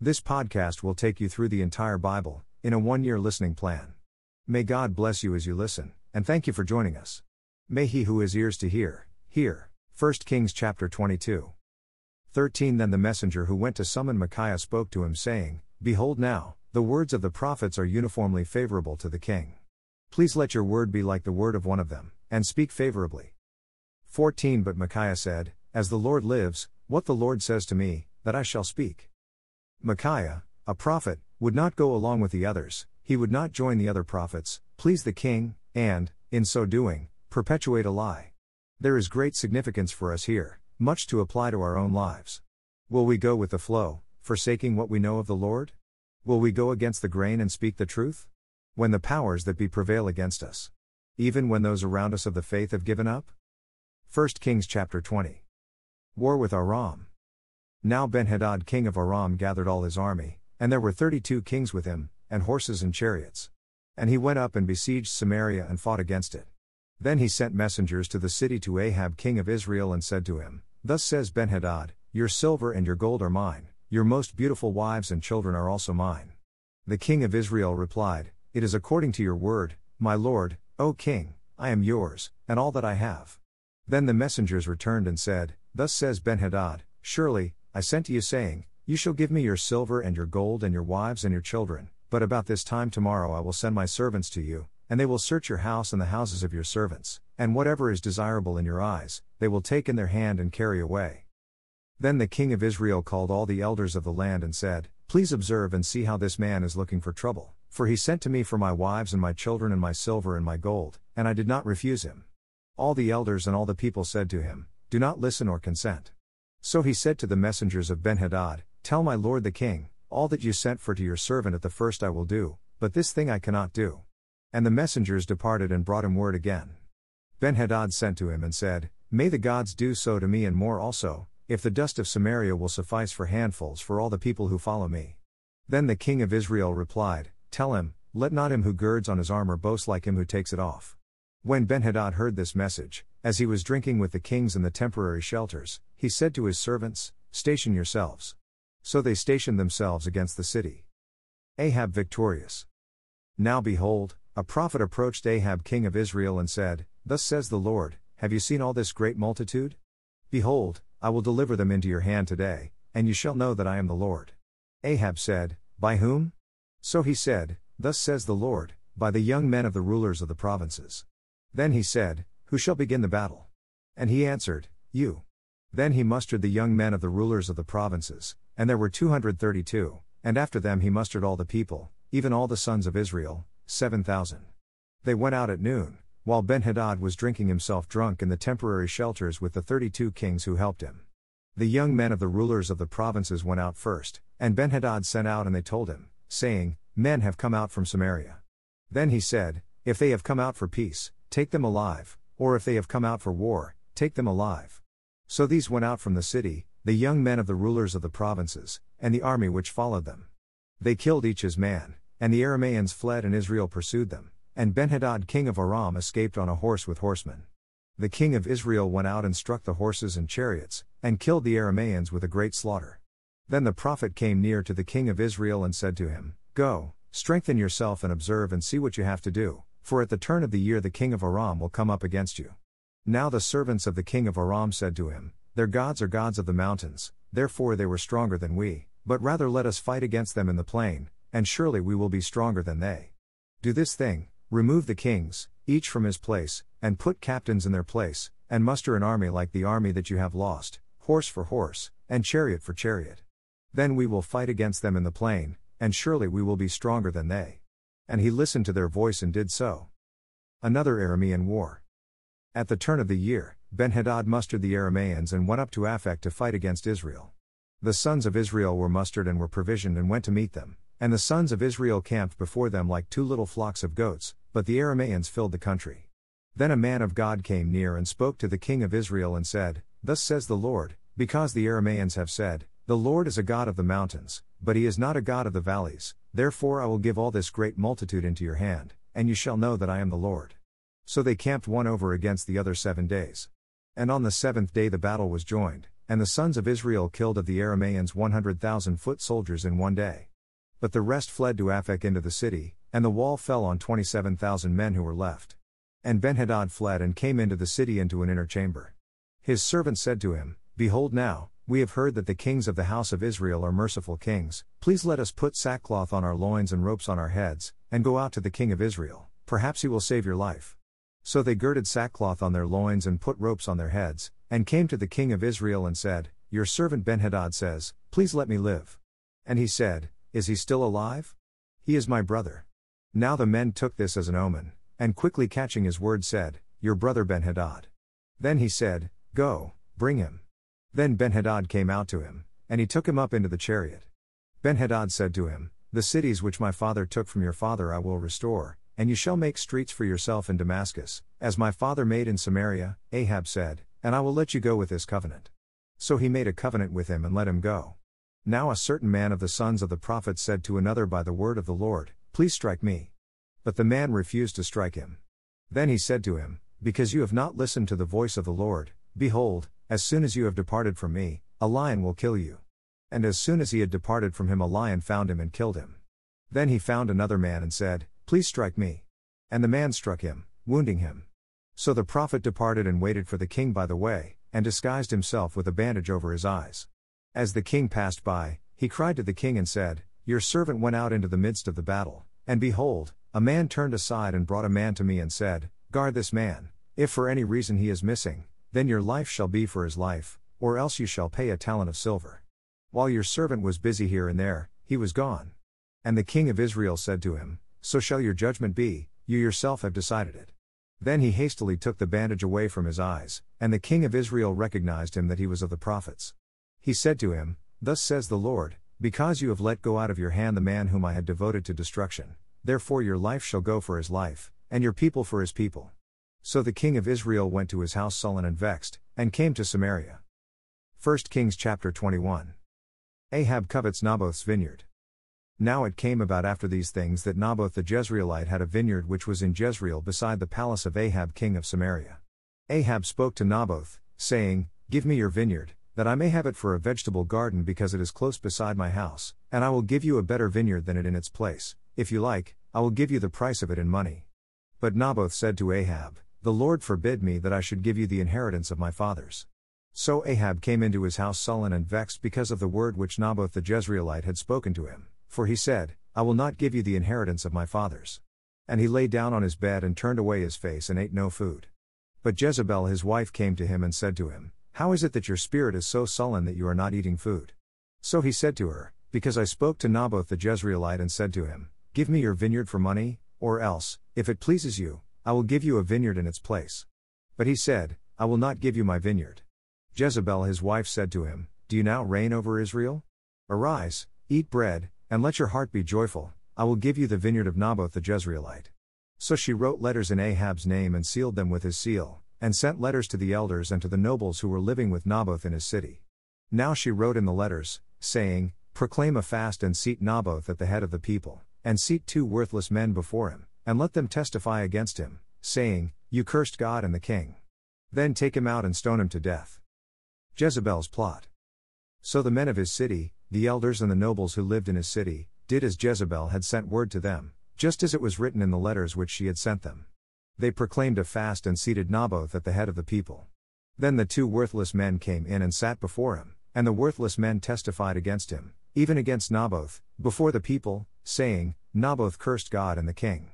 This podcast will take you through the entire Bible, in a one year listening plan. May God bless you as you listen, and thank you for joining us. May he who has ears to hear, hear. 1 Kings chapter 22. 13 Then the messenger who went to summon Micaiah spoke to him, saying, Behold now, the words of the prophets are uniformly favorable to the king. Please let your word be like the word of one of them, and speak favorably. 14 But Micaiah said, As the Lord lives, what the Lord says to me, that I shall speak. Micaiah, a prophet, would not go along with the others, he would not join the other prophets, please the king, and, in so doing, perpetuate a lie. There is great significance for us here, much to apply to our own lives. Will we go with the flow, forsaking what we know of the Lord? Will we go against the grain and speak the truth? When the powers that be prevail against us. Even when those around us of the faith have given up? 1 Kings chapter 20. War with Aram. Now Benhadad king of Aram gathered all his army, and there were thirty two kings with him, and horses and chariots. And he went up and besieged Samaria and fought against it. Then he sent messengers to the city to Ahab king of Israel and said to him, Thus says Benhadad, Your silver and your gold are mine, your most beautiful wives and children are also mine. The king of Israel replied, It is according to your word, my lord, O king, I am yours, and all that I have. Then the messengers returned and said, Thus says Benhadad, Surely, I sent to you saying, You shall give me your silver and your gold and your wives and your children, but about this time tomorrow I will send my servants to you, and they will search your house and the houses of your servants, and whatever is desirable in your eyes, they will take in their hand and carry away. Then the king of Israel called all the elders of the land and said, Please observe and see how this man is looking for trouble, for he sent to me for my wives and my children and my silver and my gold, and I did not refuse him. All the elders and all the people said to him, Do not listen or consent. So he said to the messengers of Benhadad, Tell my lord the king, all that you sent for to your servant at the first I will do, but this thing I cannot do. And the messengers departed and brought him word again. Benhadad sent to him and said, May the gods do so to me and more also, if the dust of Samaria will suffice for handfuls for all the people who follow me. Then the king of Israel replied, Tell him, let not him who girds on his armor boast like him who takes it off. When Benhadad heard this message, as he was drinking with the kings in the temporary shelters, he said to his servants, Station yourselves. So they stationed themselves against the city. Ahab victorious. Now behold, a prophet approached Ahab king of Israel and said, Thus says the Lord, Have you seen all this great multitude? Behold, I will deliver them into your hand today, and you shall know that I am the Lord. Ahab said, By whom? So he said, Thus says the Lord, By the young men of the rulers of the provinces. Then he said, Who shall begin the battle? And he answered, You. Then he mustered the young men of the rulers of the provinces, and there were 232, and after them he mustered all the people, even all the sons of Israel, 7,000. They went out at noon, while Benhadad was drinking himself drunk in the temporary shelters with the 32 kings who helped him. The young men of the rulers of the provinces went out first, and Benhadad sent out and they told him, saying, Men have come out from Samaria. Then he said, If they have come out for peace, take them alive, or if they have come out for war, take them alive. So these went out from the city, the young men of the rulers of the provinces, and the army which followed them. They killed each his man, and the Arameans fled and Israel pursued them, and Benhadad king of Aram escaped on a horse with horsemen. The king of Israel went out and struck the horses and chariots, and killed the Arameans with a great slaughter. Then the prophet came near to the king of Israel and said to him, Go, strengthen yourself and observe and see what you have to do for at the turn of the year the king of Aram will come up against you. Now the servants of the king of Aram said to him, Their gods are gods of the mountains, therefore they were stronger than we, but rather let us fight against them in the plain, and surely we will be stronger than they. Do this thing, remove the kings, each from his place, and put captains in their place, and muster an army like the army that you have lost, horse for horse, and chariot for chariot. Then we will fight against them in the plain, and surely we will be stronger than they. And he listened to their voice and did so. Another Aramean war. At the turn of the year, Benhadad mustered the Arameans and went up to Aphek to fight against Israel. The sons of Israel were mustered and were provisioned and went to meet them, and the sons of Israel camped before them like two little flocks of goats, but the Arameans filled the country. Then a man of God came near and spoke to the king of Israel and said, Thus says the Lord, because the Arameans have said, The Lord is a God of the mountains, but he is not a God of the valleys, Therefore I will give all this great multitude into your hand, and you shall know that I am the Lord. So they camped one over against the other seven days. And on the seventh day the battle was joined, and the sons of Israel killed of the Arameans 100,000 foot soldiers in one day. But the rest fled to Aphek into the city, and the wall fell on 27,000 men who were left. And Benhadad fled and came into the city into an inner chamber. His servant said to him, Behold now, we have heard that the kings of the house of Israel are merciful kings, please let us put sackcloth on our loins and ropes on our heads, and go out to the king of Israel, perhaps he will save your life. So they girded sackcloth on their loins and put ropes on their heads, and came to the king of Israel and said, Your servant Benhadad says, Please let me live. And he said, Is he still alive? He is my brother. Now the men took this as an omen, and quickly catching his word said, Your brother Benhadad. Then he said, Go, bring him. Then Benhadad came out to him, and he took him up into the chariot. Benhadad said to him, The cities which my father took from your father I will restore, and you shall make streets for yourself in Damascus, as my father made in Samaria, Ahab said, and I will let you go with this covenant. So he made a covenant with him and let him go. Now a certain man of the sons of the prophets said to another by the word of the Lord, Please strike me. But the man refused to strike him. Then he said to him, Because you have not listened to the voice of the Lord, behold, as soon as you have departed from me, a lion will kill you. And as soon as he had departed from him, a lion found him and killed him. Then he found another man and said, Please strike me. And the man struck him, wounding him. So the prophet departed and waited for the king by the way, and disguised himself with a bandage over his eyes. As the king passed by, he cried to the king and said, Your servant went out into the midst of the battle, and behold, a man turned aside and brought a man to me and said, Guard this man, if for any reason he is missing, then your life shall be for his life, or else you shall pay a talent of silver. While your servant was busy here and there, he was gone. And the king of Israel said to him, So shall your judgment be, you yourself have decided it. Then he hastily took the bandage away from his eyes, and the king of Israel recognized him that he was of the prophets. He said to him, Thus says the Lord, Because you have let go out of your hand the man whom I had devoted to destruction, therefore your life shall go for his life, and your people for his people. So the king of Israel went to his house sullen and vexed, and came to Samaria. 1 Kings chapter 21. Ahab covets Naboth's vineyard. Now it came about after these things that Naboth the Jezreelite had a vineyard which was in Jezreel beside the palace of Ahab king of Samaria. Ahab spoke to Naboth, saying, Give me your vineyard, that I may have it for a vegetable garden because it is close beside my house, and I will give you a better vineyard than it in its place, if you like, I will give you the price of it in money. But Naboth said to Ahab, the Lord forbid me that I should give you the inheritance of my fathers. So Ahab came into his house sullen and vexed because of the word which Naboth the Jezreelite had spoken to him, for he said, I will not give you the inheritance of my fathers. And he lay down on his bed and turned away his face and ate no food. But Jezebel his wife came to him and said to him, How is it that your spirit is so sullen that you are not eating food? So he said to her, Because I spoke to Naboth the Jezreelite and said to him, Give me your vineyard for money, or else, if it pleases you, I will give you a vineyard in its place. But he said, I will not give you my vineyard. Jezebel his wife said to him, Do you now reign over Israel? Arise, eat bread, and let your heart be joyful, I will give you the vineyard of Naboth the Jezreelite. So she wrote letters in Ahab's name and sealed them with his seal, and sent letters to the elders and to the nobles who were living with Naboth in his city. Now she wrote in the letters, saying, Proclaim a fast and seat Naboth at the head of the people, and seat two worthless men before him and let them testify against him, saying, You cursed God and the king. Then take him out and stone him to death. Jezebel's plot. So the men of his city, the elders and the nobles who lived in his city, did as Jezebel had sent word to them, just as it was written in the letters which she had sent them. They proclaimed a fast and seated Naboth at the head of the people. Then the two worthless men came in and sat before him, and the worthless men testified against him, even against Naboth, before the people, saying, Naboth cursed God and the king.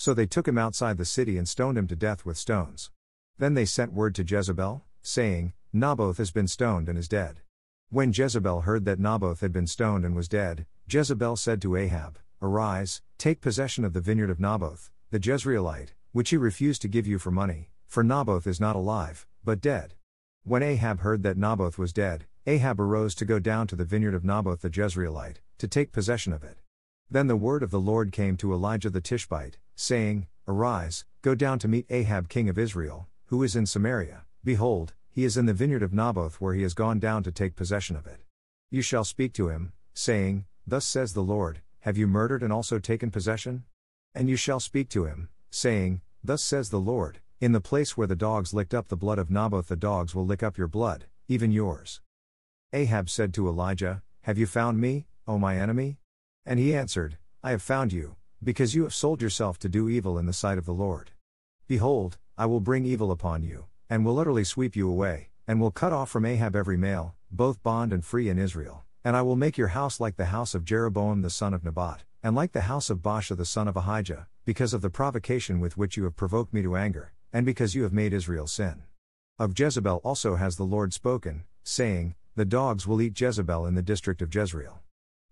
So they took him outside the city and stoned him to death with stones. Then they sent word to Jezebel, saying, Naboth has been stoned and is dead. When Jezebel heard that Naboth had been stoned and was dead, Jezebel said to Ahab, Arise, take possession of the vineyard of Naboth, the Jezreelite, which he refused to give you for money, for Naboth is not alive, but dead. When Ahab heard that Naboth was dead, Ahab arose to go down to the vineyard of Naboth the Jezreelite, to take possession of it. Then the word of the Lord came to Elijah the Tishbite, saying, Arise, go down to meet Ahab king of Israel, who is in Samaria. Behold, he is in the vineyard of Naboth where he has gone down to take possession of it. You shall speak to him, saying, Thus says the Lord, Have you murdered and also taken possession? And you shall speak to him, saying, Thus says the Lord, In the place where the dogs licked up the blood of Naboth, the dogs will lick up your blood, even yours. Ahab said to Elijah, Have you found me, O my enemy? And he answered, I have found you, because you have sold yourself to do evil in the sight of the Lord. Behold, I will bring evil upon you, and will utterly sweep you away, and will cut off from Ahab every male, both bond and free in Israel, and I will make your house like the house of Jeroboam the son of Nebat, and like the house of Baasha the son of Ahijah, because of the provocation with which you have provoked me to anger, and because you have made Israel sin. Of Jezebel also has the Lord spoken, saying, The dogs will eat Jezebel in the district of Jezreel.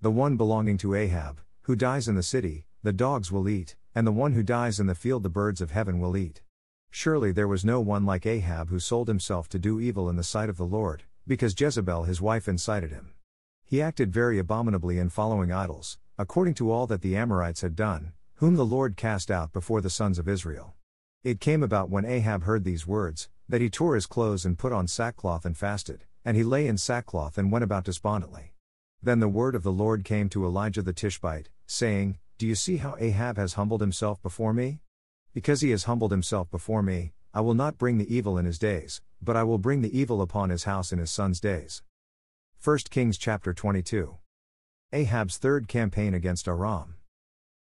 The one belonging to Ahab, who dies in the city, the dogs will eat, and the one who dies in the field the birds of heaven will eat. Surely there was no one like Ahab who sold himself to do evil in the sight of the Lord, because Jezebel his wife incited him. He acted very abominably in following idols, according to all that the Amorites had done, whom the Lord cast out before the sons of Israel. It came about when Ahab heard these words, that he tore his clothes and put on sackcloth and fasted, and he lay in sackcloth and went about despondently. Then the word of the Lord came to Elijah the Tishbite, saying, Do you see how Ahab has humbled himself before me? Because he has humbled himself before me, I will not bring the evil in his days, but I will bring the evil upon his house in his son's days. 1 Kings chapter 22. Ahab's third campaign against Aram.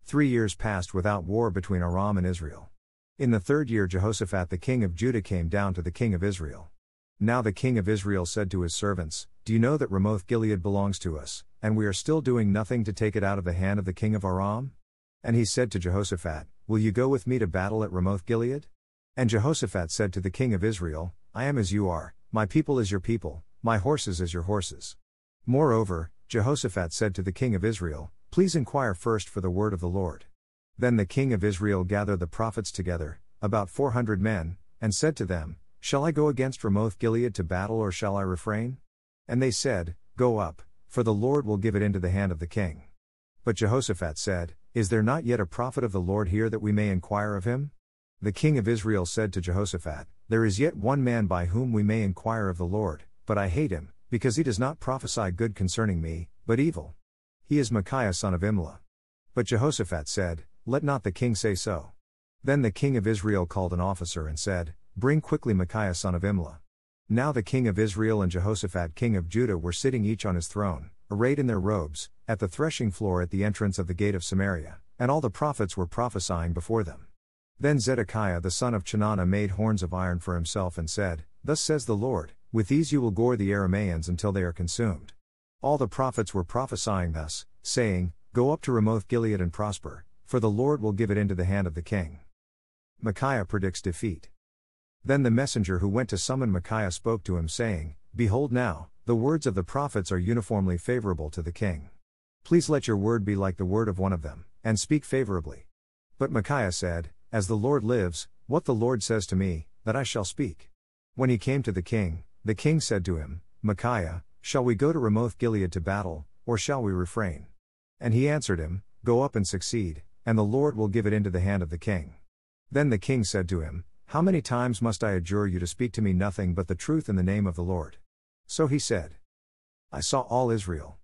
Three years passed without war between Aram and Israel. In the third year, Jehoshaphat the king of Judah came down to the king of Israel. Now the king of Israel said to his servants, Do you know that Ramoth Gilead belongs to us, and we are still doing nothing to take it out of the hand of the king of Aram? And he said to Jehoshaphat, Will you go with me to battle at Ramoth Gilead? And Jehoshaphat said to the king of Israel, I am as you are, my people is your people, my horses as your horses. Moreover, Jehoshaphat said to the king of Israel, Please inquire first for the word of the Lord. Then the king of Israel gathered the prophets together, about four hundred men, and said to them, Shall I go against Ramoth Gilead to battle or shall I refrain? And they said, Go up, for the Lord will give it into the hand of the king. But Jehoshaphat said, Is there not yet a prophet of the Lord here that we may inquire of him? The king of Israel said to Jehoshaphat, There is yet one man by whom we may inquire of the Lord, but I hate him, because he does not prophesy good concerning me, but evil. He is Micaiah son of Imlah. But Jehoshaphat said, Let not the king say so. Then the king of Israel called an officer and said, Bring quickly Micaiah son of Imlah. Now the king of Israel and Jehoshaphat king of Judah were sitting each on his throne, arrayed in their robes, at the threshing floor at the entrance of the gate of Samaria, and all the prophets were prophesying before them. Then Zedekiah the son of Chenaanah made horns of iron for himself and said, Thus says the Lord, With these you will gore the Aramaeans until they are consumed. All the prophets were prophesying thus, saying, Go up to Ramoth Gilead and prosper, for the Lord will give it into the hand of the king. Micaiah predicts defeat. Then the messenger who went to summon Micaiah spoke to him, saying, Behold now, the words of the prophets are uniformly favorable to the king. Please let your word be like the word of one of them, and speak favorably. But Micaiah said, As the Lord lives, what the Lord says to me, that I shall speak. When he came to the king, the king said to him, Micaiah, shall we go to Ramoth Gilead to battle, or shall we refrain? And he answered him, Go up and succeed, and the Lord will give it into the hand of the king. Then the king said to him, how many times must I adjure you to speak to me nothing but the truth in the name of the Lord? So he said, I saw all Israel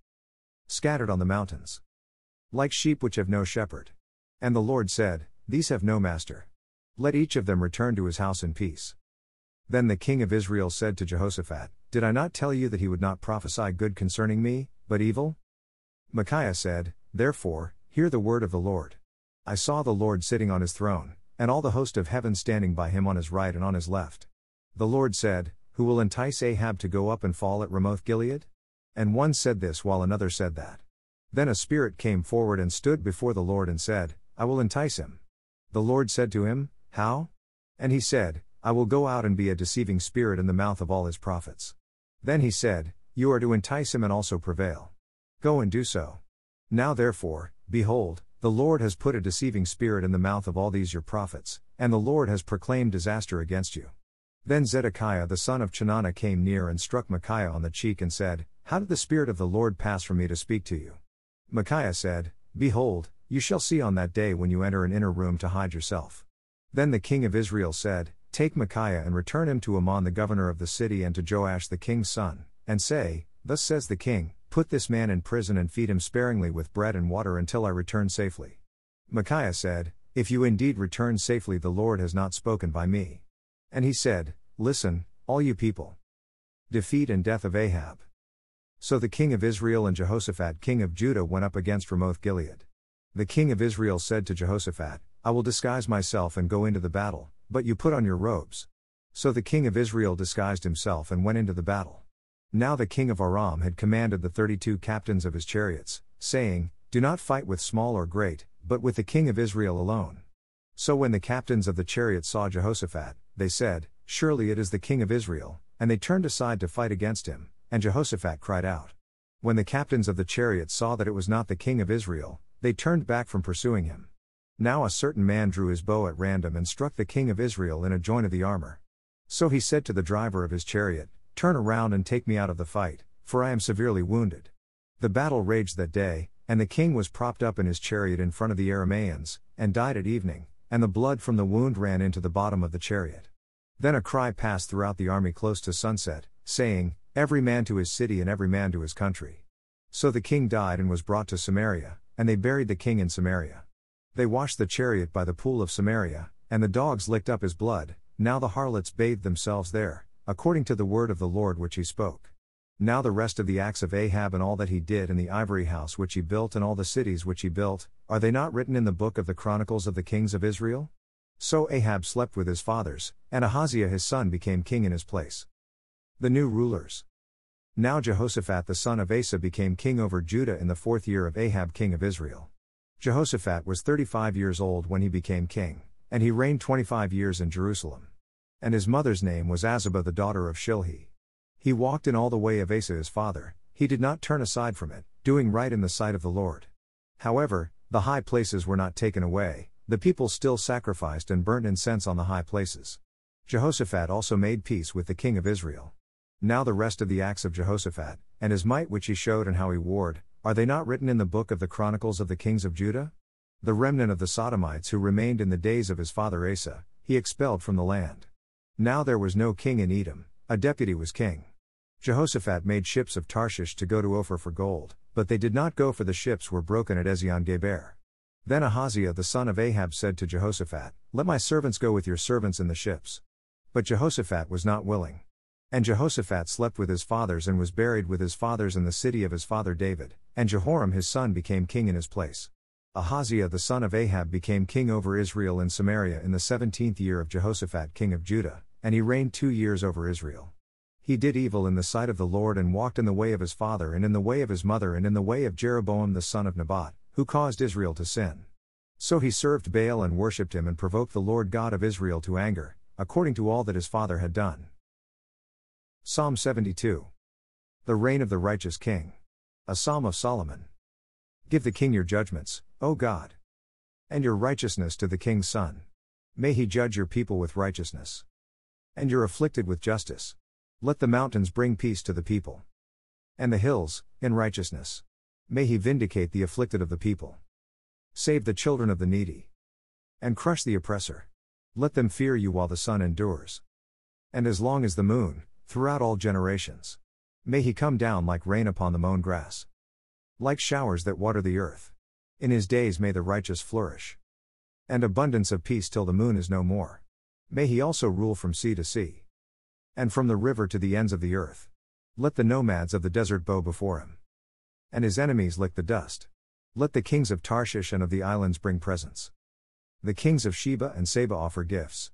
scattered on the mountains, like sheep which have no shepherd. And the Lord said, These have no master. Let each of them return to his house in peace. Then the king of Israel said to Jehoshaphat, Did I not tell you that he would not prophesy good concerning me, but evil? Micaiah said, Therefore, hear the word of the Lord. I saw the Lord sitting on his throne and all the host of heaven standing by him on his right and on his left. The Lord said, Who will entice Ahab to go up and fall at Ramoth Gilead? And one said this while another said that. Then a spirit came forward and stood before the Lord and said, I will entice him. The Lord said to him, How? And he said, I will go out and be a deceiving spirit in the mouth of all his prophets. Then he said, You are to entice him and also prevail. Go and do so. Now therefore, behold, the Lord has put a deceiving spirit in the mouth of all these your prophets, and the Lord has proclaimed disaster against you. Then Zedekiah the son of Chenaanah came near and struck Micaiah on the cheek and said, How did the Spirit of the Lord pass from me to speak to you? Micaiah said, Behold, you shall see on that day when you enter an inner room to hide yourself. Then the king of Israel said, Take Micaiah and return him to Amon the governor of the city and to Joash the king's son, and say, Thus says the king, Put this man in prison and feed him sparingly with bread and water until I return safely. Micaiah said, If you indeed return safely, the Lord has not spoken by me. And he said, Listen, all you people. Defeat and death of Ahab. So the king of Israel and Jehoshaphat king of Judah went up against Ramoth Gilead. The king of Israel said to Jehoshaphat, I will disguise myself and go into the battle, but you put on your robes. So the king of Israel disguised himself and went into the battle. Now the king of Aram had commanded the thirty two captains of his chariots, saying, Do not fight with small or great, but with the king of Israel alone. So when the captains of the chariots saw Jehoshaphat, they said, Surely it is the king of Israel, and they turned aside to fight against him, and Jehoshaphat cried out. When the captains of the chariots saw that it was not the king of Israel, they turned back from pursuing him. Now a certain man drew his bow at random and struck the king of Israel in a joint of the armor. So he said to the driver of his chariot, Turn around and take me out of the fight, for I am severely wounded. The battle raged that day, and the king was propped up in his chariot in front of the Aramaeans, and died at evening, and the blood from the wound ran into the bottom of the chariot. Then a cry passed throughout the army close to sunset, saying, Every man to his city and every man to his country. So the king died and was brought to Samaria, and they buried the king in Samaria. They washed the chariot by the pool of Samaria, and the dogs licked up his blood, now the harlots bathed themselves there, according to the word of the Lord which he spoke. Now the rest of the acts of Ahab and all that he did and the ivory house which he built and all the cities which he built, are they not written in the book of the Chronicles of the Kings of Israel? So Ahab slept with his fathers, and Ahaziah his son became king in his place. The new rulers. Now Jehoshaphat the son of Asa became king over Judah in the fourth year of Ahab king of Israel. Jehoshaphat was thirty five years old when he became king, and he reigned twenty five years in Jerusalem. And his mother's name was Azubah the daughter of Shilhi. He walked in all the way of Asa his father, he did not turn aside from it, doing right in the sight of the Lord. However, the high places were not taken away, the people still sacrificed and burnt incense on the high places. Jehoshaphat also made peace with the king of Israel. Now the rest of the acts of Jehoshaphat, and his might which he showed and how he warred, are they not written in the book of the Chronicles of the kings of Judah? The remnant of the Sodomites who remained in the days of his father Asa, he expelled from the land. Now there was no king in Edom, a deputy was king. Jehoshaphat made ships of Tarshish to go to Ophir for gold, but they did not go for the ships were broken at Ezion Geber. Then Ahaziah the son of Ahab said to Jehoshaphat, Let my servants go with your servants in the ships. But Jehoshaphat was not willing. And Jehoshaphat slept with his fathers and was buried with his fathers in the city of his father David, and Jehoram his son became king in his place. Ahaziah the son of Ahab became king over Israel in Samaria in the seventeenth year of Jehoshaphat king of Judah, and he reigned two years over Israel. He did evil in the sight of the Lord and walked in the way of his father and in the way of his mother and in the way of Jeroboam the son of Nebat, who caused Israel to sin. So he served Baal and worshipped him and provoked the Lord God of Israel to anger, according to all that his father had done. Psalm 72. The reign of the righteous king. A psalm of Solomon. Give the king your judgments, O God. And your righteousness to the king's son. May he judge your people with righteousness. And your afflicted with justice. Let the mountains bring peace to the people. And the hills, in righteousness. May he vindicate the afflicted of the people. Save the children of the needy. And crush the oppressor. Let them fear you while the sun endures. And as long as the moon, throughout all generations. May he come down like rain upon the mown grass. Like showers that water the earth. In his days may the righteous flourish. And abundance of peace till the moon is no more. May he also rule from sea to sea. And from the river to the ends of the earth. Let the nomads of the desert bow before him. And his enemies lick the dust. Let the kings of Tarshish and of the islands bring presents. The kings of Sheba and Seba offer gifts.